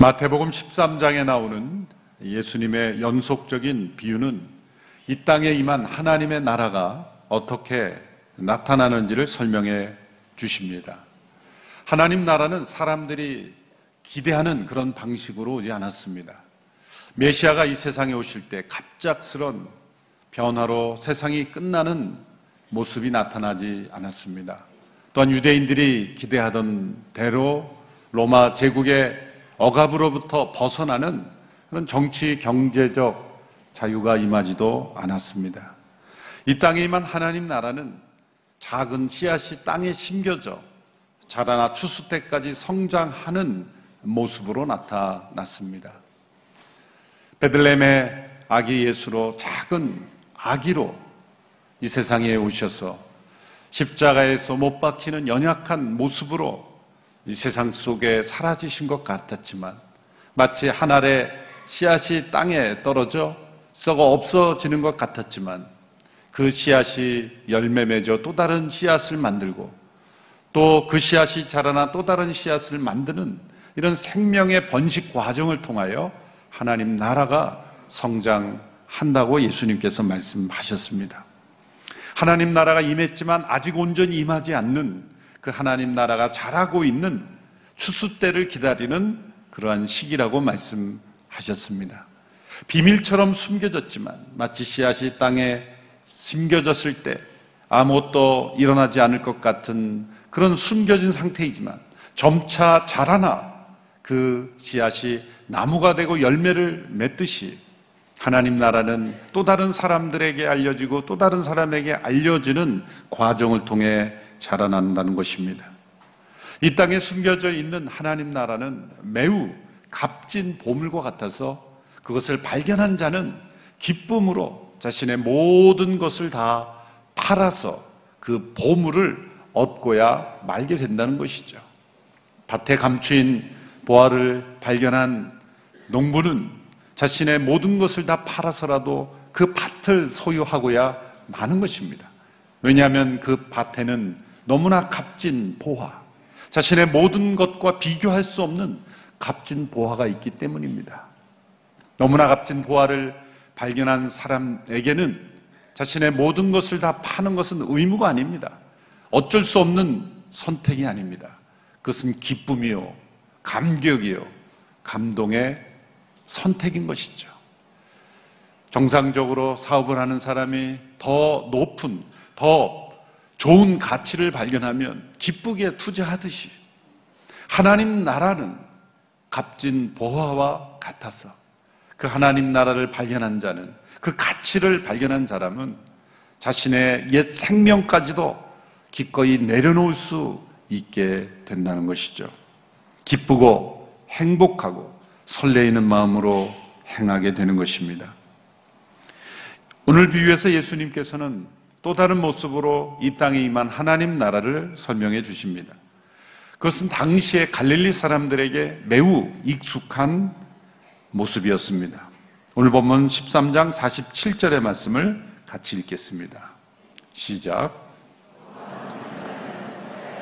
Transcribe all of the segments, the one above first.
마태복음 13장에 나오는 예수님의 연속적인 비유는 이 땅에 임한 하나님의 나라가 어떻게 나타나는지를 설명해 주십니다. 하나님 나라는 사람들이 기대하는 그런 방식으로 오지 않았습니다. 메시아가 이 세상에 오실 때 갑작스런 변화로 세상이 끝나는 모습이 나타나지 않았습니다. 또한 유대인들이 기대하던 대로 로마 제국의 억압으로부터 벗어나는 그런 정치 경제적 자유가 임하지도 않았습니다. 이 땅에 임한 하나님 나라는 작은 씨앗이 땅에 심겨져 자라나 추수 때까지 성장하는 모습으로 나타났습니다. 베들렘의 아기 예수로 작은 아기로 이 세상에 오셔서 십자가에서 못 박히는 연약한 모습으로 이 세상 속에 사라지신 것 같았지만 마치 한 알의 씨앗이 땅에 떨어져 썩어 없어지는 것 같았지만 그 씨앗이 열매 맺어 또 다른 씨앗을 만들고 또 그 씨앗이 자라나 또 다른 씨앗을 만드는 이런 생명의 번식 과정을 통하여 하나님 나라가 성장한다고 예수님께서 말씀하셨습니다. 하나님 나라가 임했지만 아직 온전히 임하지 않는 그 하나님 나라가 자라고 있는 추수 때를 기다리는 그러한 시기라고 말씀하셨습니다. 비밀처럼 숨겨졌지만 마치 씨앗이 땅에 심겨졌을 때 아무것도 일어나지 않을 것 같은 그런 숨겨진 상태이지만 점차 자라나 그 씨앗이 나무가 되고 열매를 맺듯이 하나님 나라는 또 다른 사람들에게 알려지고 또 다른 사람에게 알려지는 과정을 통해 자라난다는 것입니다. 이 땅에 숨겨져 있는 하나님 나라는 매우 값진 보물과 같아서 그것을 발견한 자는 기쁨으로 자신의 모든 것을 다 팔아서 그 보물을 얻고야 말게 된다는 것이죠. 밭에 감추인 보화를 발견한 농부는 자신의 모든 것을 다 팔아서라도 그 밭을 소유하고야 마는 것입니다. 왜냐하면 그 밭에는 너무나 값진 보화, 자신의 모든 것과 비교할 수 없는 값진 보화가 있기 때문입니다. 너무나 값진 보화를 발견한 사람에게는 자신의 모든 것을 다 파는 것은 의무가 아닙니다. 어쩔 수 없는 선택이 아닙니다. 그것은 기쁨이요, 감격이요, 감동의 선택인 것이죠. 정상적으로 사업을 하는 사람이 더 높은, 더 좋은 가치를 발견하면 기쁘게 투자하듯이 하나님 나라는 값진 보화와 같아서 그 하나님 나라를 발견한 자는 그 가치를 발견한 사람은 자신의 옛 생명까지도 기꺼이 내려놓을 수 있게 된다는 것이죠. 기쁘고 행복하고 설레이는 마음으로 행하게 되는 것입니다. 오늘 비유에서 예수님께서는 또 다른 모습으로 이 땅에 임한 하나님 나라를 설명해 주십니다. 그것은 당시의 갈릴리 사람들에게 매우 익숙한 모습이었습니다. 오늘 본문 13장 47절의 말씀을 같이 읽겠습니다. 시작.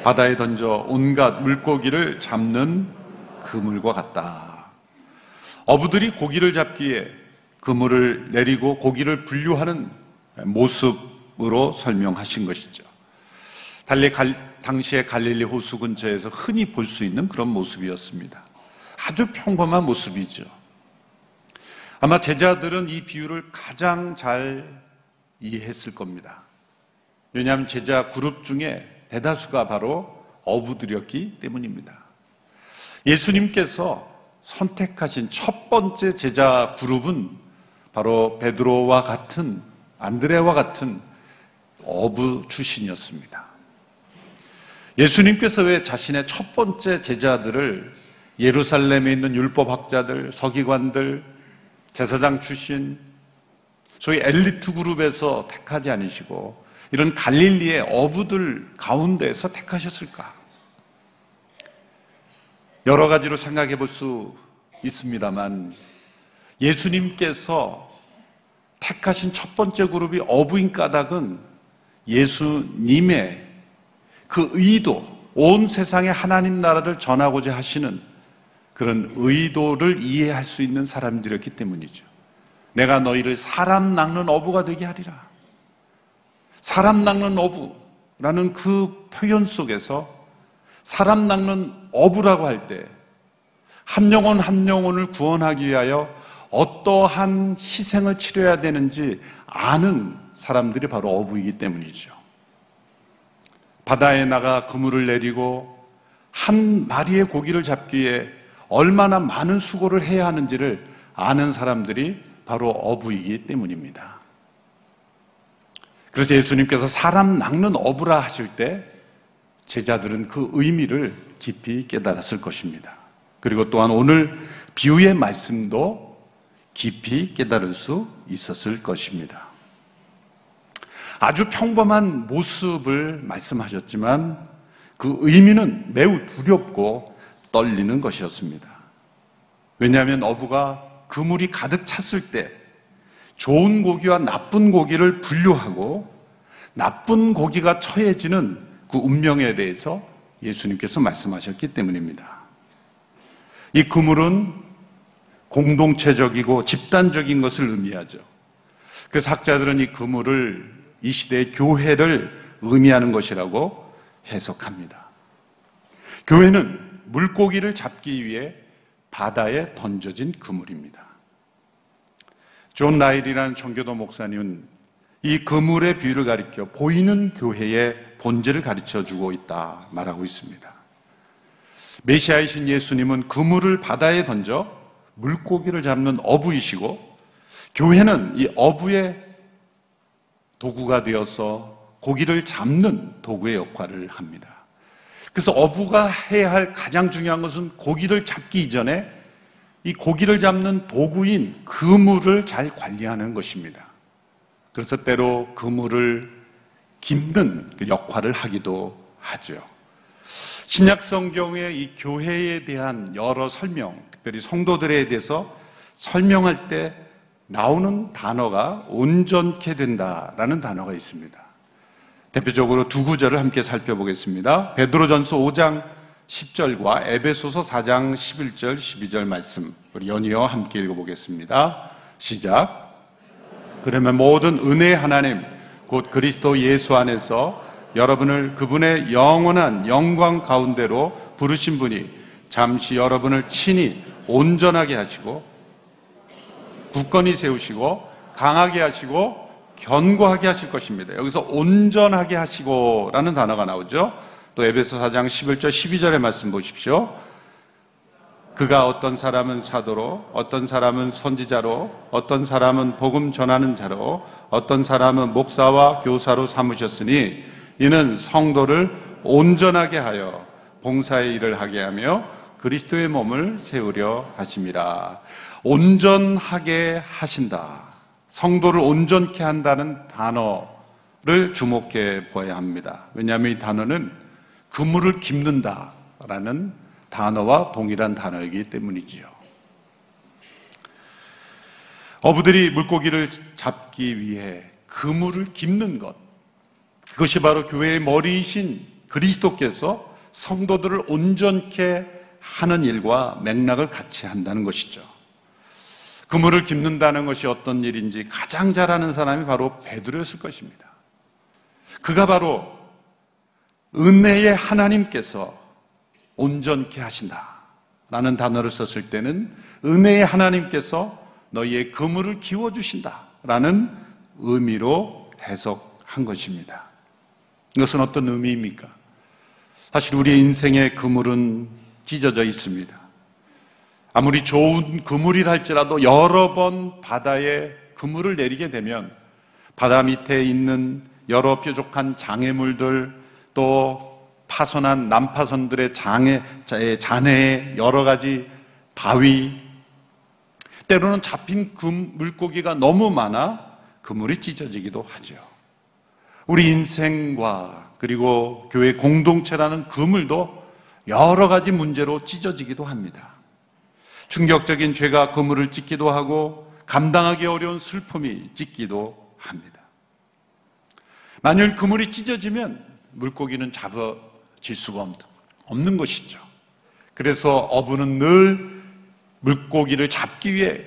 바다에 던져 온갖 물고기를 잡는 그물과 같다. 어부들이 고기를 잡기에 그물을 내리고 고기를 분류하는 모습으로 설명하신 것이죠. 달리 갈, 당시의 갈릴리 호수 근처에서 흔히 볼 수 있는 그런 모습이었습니다. 아주 평범한 모습이죠. 아마 제자들은 이 비유를 가장 잘 이해했을 겁니다. 왜냐하면 제자 그룹 중에 대다수가 바로 어부들이었기 때문입니다. 예수님께서 선택하신 첫 번째 제자 그룹은 바로 베드로와 같은 안드레와 같은 어부 출신이었습니다. 예수님께서 왜 자신의 첫 번째 제자들을 예루살렘에 있는 율법학자들, 서기관들, 제사장 출신, 소위 엘리트 그룹에서 택하지 않으시고 이런 갈릴리의 어부들 가운데서 택하셨을까? 여러 가지로 생각해 볼 수 있습니다만 예수님께서 택하신 첫 번째 그룹이 어부인 까닭은 예수님의 그 의도, 온 세상에 하나님 나라를 전하고자 하시는 그런 의도를 이해할 수 있는 사람들이었기 때문이죠. 내가 너희를 사람 낚는 어부가 되게 하리라. 사람 낚는 어부라는 그 표현 속에서 사람 낚는 어부라고 할 때 한 영혼 한 영혼을 구원하기 위하여 어떠한 희생을 치러야 되는지 아는 사람들이 바로 어부이기 때문이죠. 바다에 나가 그물을 내리고 한 마리의 고기를 잡기 위해 얼마나 많은 수고를 해야 하는지를 아는 사람들이 바로 어부이기 때문입니다. 그래서 예수님께서 사람 낚는 어부라 하실 때 제자들은 그 의미를 깊이 깨달았을 것입니다. 그리고 또한 오늘 비유의 말씀도 깊이 깨달을 수 있었을 것입니다. 아주 평범한 모습을 말씀하셨지만 그 의미는 매우 두렵고 떨리는 것이었습니다. 왜냐하면 어부가 그물이 가득 찼을 때 좋은 고기와 나쁜 고기를 분류하고 나쁜 고기가 처해지는 그 운명에 대해서 예수님께서 말씀하셨기 때문입니다. 이 그물은 공동체적이고 집단적인 것을 의미하죠. 그래서 학자들은 이 그물을 이 시대의 교회를 의미하는 것이라고 해석합니다. 교회는 물고기를 잡기 위해 바다에 던져진 그물입니다. 존 라일이라는 청교도 목사님은 이 그물의 비유를 가리켜 보이는 교회의 본질을 가르쳐 주고 있다 말하고 있습니다. 메시아이신 예수님은 그물을 바다에 던져 물고기를 잡는 어부이시고 교회는 이 어부의 도구가 되어서 고기를 잡는 도구의 역할을 합니다. 그래서 어부가 해야 할 가장 중요한 것은 고기를 잡기 이전에 이 고기를 잡는 도구인 그물을 잘 관리하는 것입니다. 그래서 때로 그물을 깁는 그 역할을 하기도 하죠. 신약 성경의 이 교회에 대한 여러 설명, 특별히 성도들에 대해서 설명할 때 나오는 단어가 온전케 된다라는 단어가 있습니다. 대표적으로 두 구절을 함께 살펴보겠습니다. 베드로전서 5장 10절과 에베소서 4장 11절 12절 말씀 우리 연이어 함께 읽어보겠습니다. 시작. 그러면 모든 은혜 하나님 곧 그리스도 예수 안에서 여러분을 그분의 영원한 영광 가운데로 부르신 분이 잠시 여러분을 친히 온전하게 하시고 굳건히 세우시고 강하게 하시고 견고하게 하실 것입니다. 여기서 온전하게 하시고라는 단어가 나오죠. 또 에베소 4장 11절 12절의 말씀 보십시오. 그가 어떤 사람은 사도로, 어떤 사람은 선지자로, 어떤 사람은 복음 전하는 자로, 어떤 사람은 목사와 교사로 삼으셨으니 이는 성도를 온전하게 하여 봉사의 일을 하게 하며 그리스도의 몸을 세우려 하심이라. 온전하게 하신다. 성도를 온전케 한다는 단어를 주목해 보아야 합니다. 왜냐하면 이 단어는 그물을 깁는다라는 단어와 동일한 단어이기 때문이지요. 어부들이 물고기를 잡기 위해 그물을 깁는 것. 그것이 바로 교회의 머리이신 그리스도께서 성도들을 온전케 하는 일과 맥락을 같이 한다는 것이죠. 그물을 깁는다는 것이 어떤 일인지 가장 잘 아는 사람이 바로 베드로였을 것입니다. 그가 바로 은혜의 하나님께서 온전케 하신다 라는 단어를 썼을 때는 은혜의 하나님께서 너희의 그물을 기워 주신다 라는 의미로 해석한 것입니다. 이것은 어떤 의미입니까? 사실 우리의 인생의 그물은 찢어져 있습니다. 아무리 좋은 그물이라 할지라도 여러 번 바다에 그물을 내리게 되면 바다 밑에 있는 여러 뾰족한 장애물들 또 파손한 난파선들의 장애, 잔해 여러 가지 바위 때로는 잡힌 금, 물고기가 너무 많아 그물이 찢어지기도 하죠. 우리 인생과 그리고 교회 공동체라는 그물도 여러 가지 문제로 찢어지기도 합니다. 충격적인 죄가 그물을 찢기도 하고 감당하기 어려운 슬픔이 찢기도 합니다. 만일 그물이 찢어지면 물고기는 잡아질 수가 없는 것이죠. 그래서 어부는 늘 물고기를 잡기 위해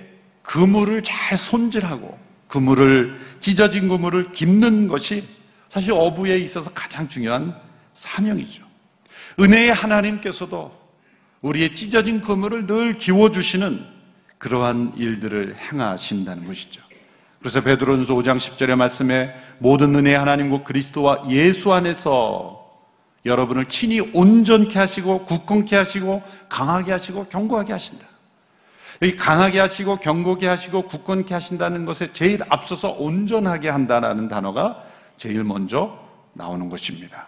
그물을 잘 손질하고 그물을 찢어진 그물을 깁는 것이 사실 어부에 있어서 가장 중요한 사명이죠. 은혜의 하나님께서도 우리의 찢어진 그물을 늘 기워주시는 그러한 일들을 행하신다는 것이죠. 그래서 베드로전서 5장 10절의 말씀에 모든 은혜의 하나님과 그리스도와 예수 안에서 여러분을 친히 온전케 하시고 굳건케 하시고 강하게 하시고 견고하게 하신다. 여기 강하게 하시고 견고하게 하시고 굳건케 하신다는 것에 제일 앞서서 온전하게 한다는 단어가 제일 먼저 나오는 것입니다.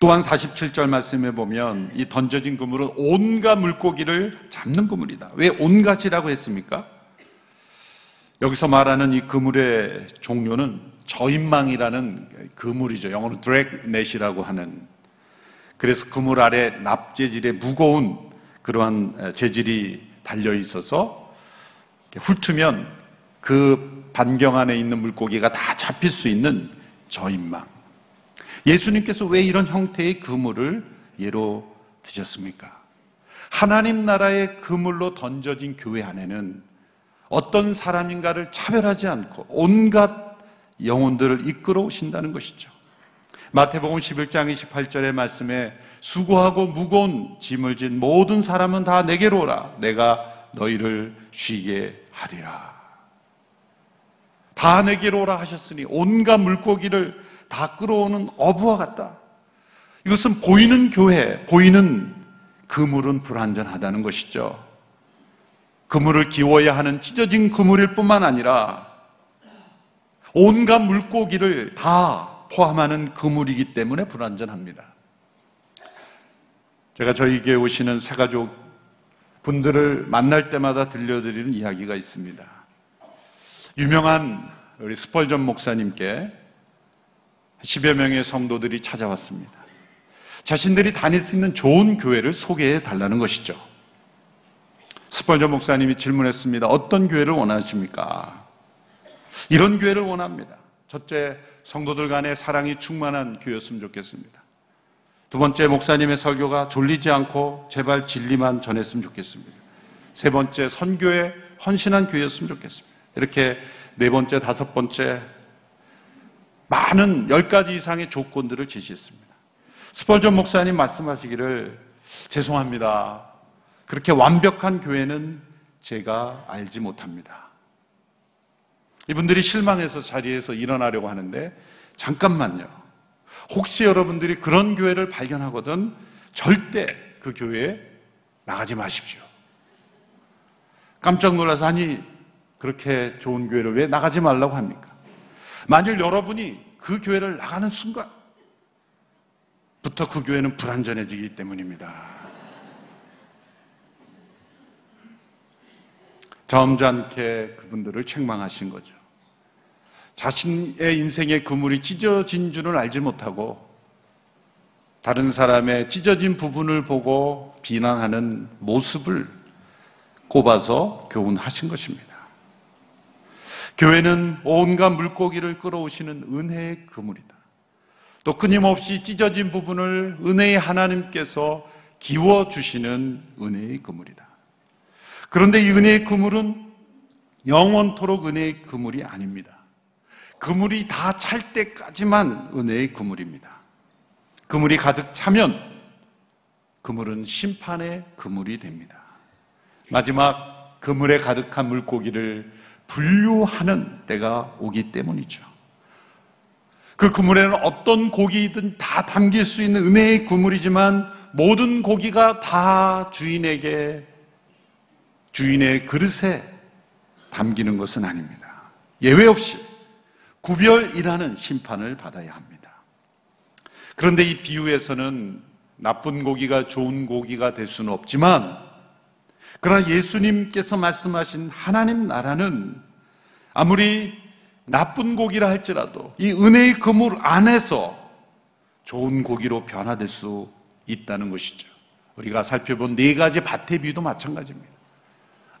또한 47절 말씀에 보면 이 던져진 그물은 온갖 물고기를 잡는 그물이다. 왜 온갖이라고 했습니까? 여기서 말하는 이 그물의 종류는 저인망이라는 그물이죠. 영어로 드랙넷이라고 하는. 그래서 그물 아래 납재질의 무거운 그러한 재질이 달려 있어서 훑으면 그 반경 안에 있는 물고기가 다 잡힐 수 있는 저인망. 예수님께서 왜 이런 형태의 그물을 예로 드셨습니까? 하나님 나라의 그물로 던져진 교회 안에는 어떤 사람인가를 차별하지 않고 온갖 영혼들을 이끌어 오신다는 것이죠. 마태복음 11장 28절의 말씀에 수고하고 무거운 짐을 진 모든 사람은 다 내게로 오라. 내가 너희를 쉬게 하리라. 다 내게로 오라 하셨으니 온갖 물고기를 다 끌어오는 어부와 같다. 이것은 보이는 교회, 보이는 그물은 불완전하다는 것이죠. 그물을 기워야 하는 찢어진 그물일 뿐만 아니라 온갖 물고기를 다 포함하는 그물이기 때문에 불완전합니다. 제가 저희에게 오시는 새가족 분들을 만날 때마다 들려드리는 이야기가 있습니다. 유명한 우리 스펄전 목사님께 10여 명의 성도들이 찾아왔습니다. 자신들이 다닐 수 있는 좋은 교회를 소개해 달라는 것이죠. 스펄저 목사님이 질문했습니다. 어떤 교회를 원하십니까? 이런 교회를 원합니다. 첫째, 성도들 간의 사랑이 충만한 교회였으면 좋겠습니다. 두 번째, 목사님의 설교가 졸리지 않고 제발 진리만 전했으면 좋겠습니다. 세 번째, 선교에 헌신한 교회였으면 좋겠습니다. 이렇게 네 번째, 다섯 번째, 많은 열 가지 이상의 조건들을 제시했습니다. 스펄전 목사님 말씀하시기를 죄송합니다. 그렇게 완벽한 교회는 제가 알지 못합니다. 이분들이 실망해서 자리에서 일어나려고 하는데 잠깐만요. 혹시 여러분들이 그런 교회를 발견하거든 절대 그 교회에 나가지 마십시오. 깜짝 놀라서 아니 그렇게 좋은 교회를 왜 나가지 말라고 합니까? 만일 여러분이 그 교회를 나가는 순간부터 그 교회는 불안전해지기 때문입니다. 점잖게 그분들을 책망하신 거죠. 자신의 인생의 그물이 찢어진 줄을 알지 못하고 다른 사람의 찢어진 부분을 보고 비난하는 모습을 꼽아서 교훈하신 것입니다. 교회는 온갖 물고기를 끌어오시는 은혜의 그물이다. 또 끊임없이 찢어진 부분을 은혜의 하나님께서 기워주시는 은혜의 그물이다. 그런데 이 은혜의 그물은 영원토록 은혜의 그물이 아닙니다. 그물이 다 찰 때까지만 은혜의 그물입니다. 그물이 가득 차면 그물은 심판의 그물이 됩니다. 마지막 그물에 가득한 물고기를 분류하는 때가 오기 때문이죠. 그 그물에는 어떤 고기든 다 담길 수 있는 은혜의 그물이지만 모든 고기가 다 주인에게 주인의 그릇에 담기는 것은 아닙니다. 예외 없이 구별이라는 심판을 받아야 합니다. 그런데 이 비유에서는 나쁜 고기가 좋은 고기가 될 수는 없지만 그러나 예수님께서 말씀하신 하나님 나라는 아무리 나쁜 고기라 할지라도 이 은혜의 그물 안에서 좋은 고기로 변화될 수 있다는 것이죠. 우리가 살펴본 네 가지 밭의 비유도 마찬가지입니다.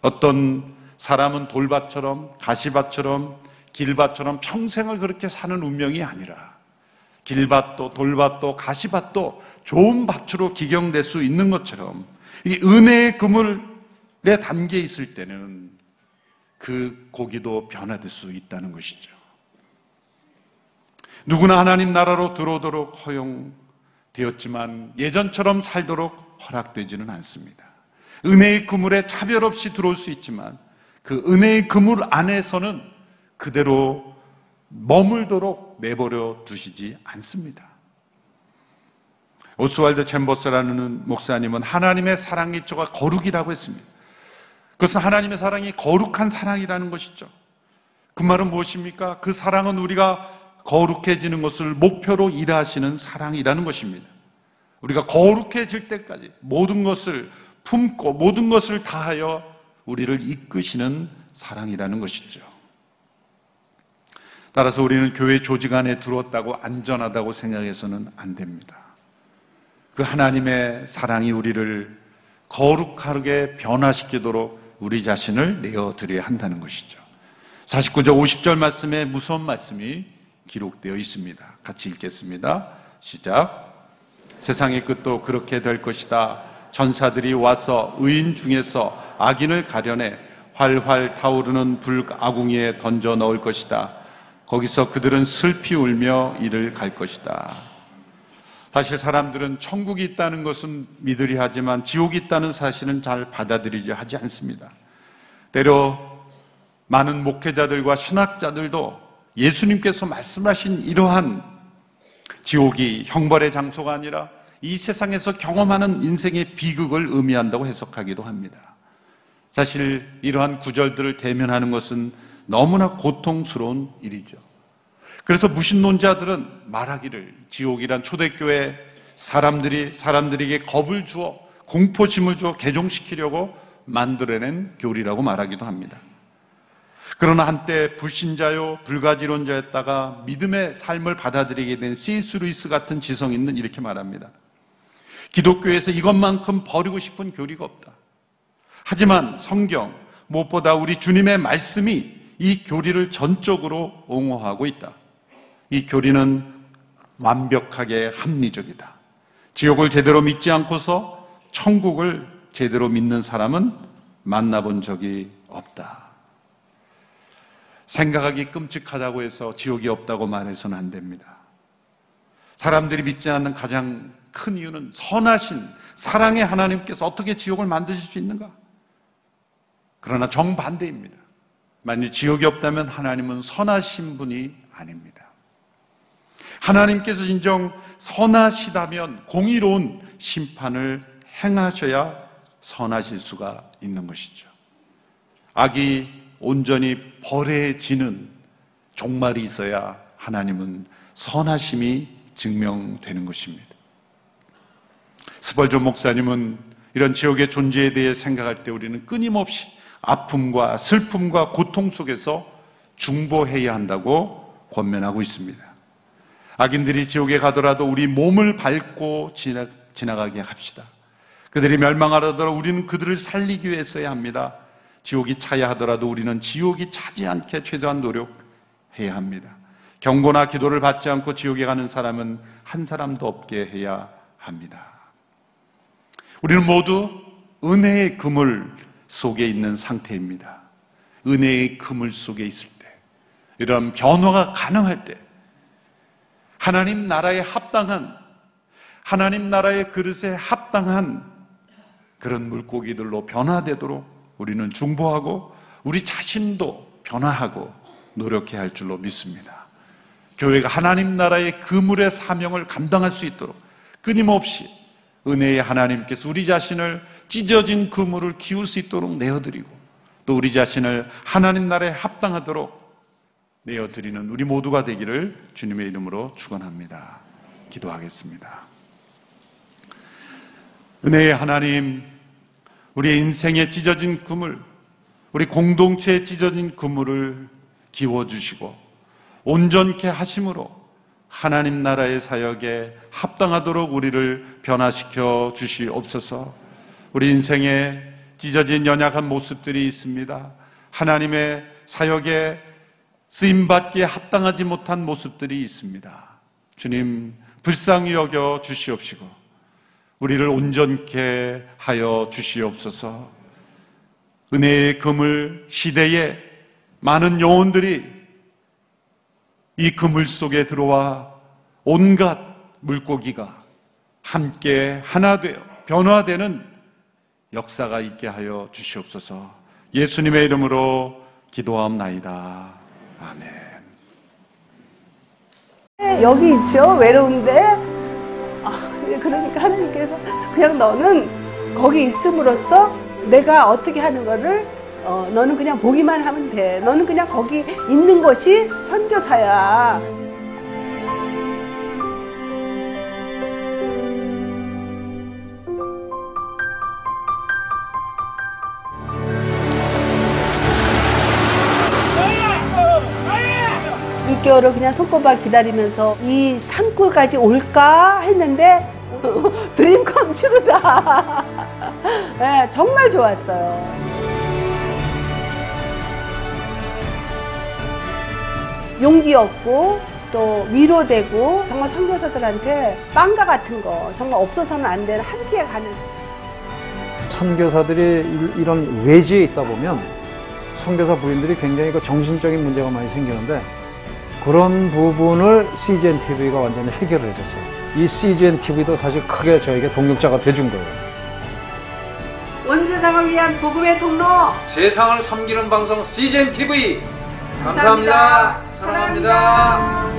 어떤 사람은 돌밭처럼 가시밭처럼 길밭처럼 평생을 그렇게 사는 운명이 아니라 길밭도 돌밭도 가시밭도 좋은 밭으로 기경될 수 있는 것처럼 이 은혜의 그물에 담겨 있을 때는 그 고기도 변화될 수 있다는 것이죠. 누구나 하나님 나라로 들어오도록 허용되었지만 예전처럼 살도록 허락되지는 않습니다. 은혜의 그물에 차별 없이 들어올 수 있지만 그 은혜의 그물 안에서는 그대로 머물도록 내버려 두시지 않습니다. 오스왈드 챔버스라는 목사님은 하나님의 사랑 이조가 거룩이라고 했습니다. 그것은 하나님의 사랑이 거룩한 사랑이라는 것이죠. 그 말은 무엇입니까? 그 사랑은 우리가 거룩해지는 것을 목표로 일하시는 사랑이라는 것입니다. 우리가 거룩해질 때까지 모든 것을 품고 모든 것을 다하여 우리를 이끄시는 사랑이라는 것이죠. 따라서 우리는 교회 조직 안에 들어왔다고 안전하다고 생각해서는 안 됩니다. 그 하나님의 사랑이 우리를 거룩하게 변화시키도록 우리 자신을 내어드려야 한다는 것이죠. 49절 50절 말씀에 무서운 말씀이 기록되어 있습니다. 같이 읽겠습니다. 시작. 세상의 끝도 그렇게 될 것이다. 전사들이 와서 의인 중에서 악인을 가려내 활활 타오르는 불아궁이에 던져 넣을 것이다. 거기서 그들은 슬피 울며 이를 갈 것이다. 사실 사람들은 천국이 있다는 것은 믿으리 하지만 지옥이 있다는 사실은 잘 받아들이지 하지 않습니다. 때로 많은 목회자들과 신학자들도 예수님께서 말씀하신 이러한 지옥이 형벌의 장소가 아니라 이 세상에서 경험하는 인생의 비극을 의미한다고 해석하기도 합니다. 사실 이러한 구절들을 대면하는 것은 너무나 고통스러운 일이죠. 그래서 무신론자들은 말하기를 지옥이란 초대교회 사람들이 사람들에게 겁을 주어 공포심을 주어 개종시키려고 만들어낸 교리라고 말하기도 합니다. 그러나 한때 불신자요 불가지론자였다가 믿음의 삶을 받아들이게 된 C.S. 루이스 같은 지성 있는 이렇게 말합니다. 기독교에서 이것만큼 버리고 싶은 교리가 없다. 하지만 성경 무엇보다 우리 주님의 말씀이 이 교리를 전적으로 옹호하고 있다. 이 교리는 완벽하게 합리적이다. 지옥을 제대로 믿지 않고서 천국을 제대로 믿는 사람은 만나본 적이 없다. 생각하기 끔찍하다고 해서 지옥이 없다고 말해서는 안 됩니다. 사람들이 믿지 않는 가장 큰 이유는 선하신 사랑의 하나님께서 어떻게 지옥을 만드실 수 있는가? 그러나 정반대입니다. 만약 지옥이 없다면 하나님은 선하신 분이 아닙니다. 하나님께서 진정 선하시다면 공의로운 심판을 행하셔야 선하실 수가 있는 것이죠. 악이 온전히 벌해지는 종말이 있어야 하나님은 선하심이 증명되는 것입니다. 스벌존 목사님은 이런 지옥의 존재에 대해 생각할 때 우리는 끊임없이 아픔과 슬픔과 고통 속에서 중보해야 한다고 권면하고 있습니다. 악인들이 지옥에 가더라도 우리 몸을 밟고 지나, 지나가게 합시다. 그들이 멸망하더라도 우리는 그들을 살리기 위해서야 합니다. 지옥이 차야 하더라도 우리는 지옥이 차지 않게 최대한 노력해야 합니다. 경고나 기도를 받지 않고 지옥에 가는 사람은 한 사람도 없게 해야 합니다. 우리는 모두 은혜의 그물 속에 있는 상태입니다. 은혜의 그물 속에 있을 때, 이런 변화가 가능할 때, 하나님 나라에 합당한, 하나님 나라의 그릇에 합당한 그런 물고기들로 변화되도록 우리는 중보하고 우리 자신도 변화하고 노력해야 할 줄로 믿습니다. 교회가 하나님 나라의 그물의 사명을 감당할 수 있도록 끊임없이 은혜의 하나님께서 우리 자신을 찢어진 그물을 키울 수 있도록 내어드리고 또 우리 자신을 하나님 나라에 합당하도록 내어드리는 우리 모두가 되기를 주님의 이름으로 축원합니다. 기도하겠습니다. 은혜의 하나님, 우리의 인생에 찢어진 그물, 우리 공동체에 찢어진 그물을 기워주시고 온전케 하심으로 하나님 나라의 사역에 합당하도록 우리를 변화시켜 주시옵소서. 우리 인생에 찢어진 연약한 모습들이 있습니다. 하나님의 사역에 쓰임받기에 합당하지 못한 모습들이 있습니다. 주님, 불쌍히 여겨 주시옵시고, 우리를 온전케 하여 주시옵소서, 은혜의 그물 시대에 많은 영혼들이 이 그물 속에 들어와 온갖 물고기가 함께 하나 되어 변화되는 역사가 있게 하여 주시옵소서. 예수님의 이름으로 기도하옵나이다. 아멘. 네, 여기 있죠 외로운데 아, 그러니까 하나님께서 그냥 너는 거기 있음으로써 내가 어떻게 하는 거를 어, 너는 그냥 보기만 하면 돼 너는 그냥 거기 있는 것이 선교사야 육개월을 그냥 손꼽아 기다리면서 이 산골까지 올까 했는데 드림 컴츄르다. 네, 정말 좋았어요. 용기 얻고 또 위로되고 정말 선교사들한테 빵과 같은 거 정말 없어서는 안 되는 함께 가는 선교사들이 일- 이런 외지에 있다 보면 선교사 부인들이 굉장히 그 정신적인 문제가 많이 생기는데 그런 부분을 CGN TV가 완전히 해결을 해줬어요. 이 CGN TV도 사실 크게 저에게 동력자가 돼준 거예요. 온 세상을 위한 복음의 통로 세상을 섬기는 방송 CGN TV 감사합니다. 사랑합니다.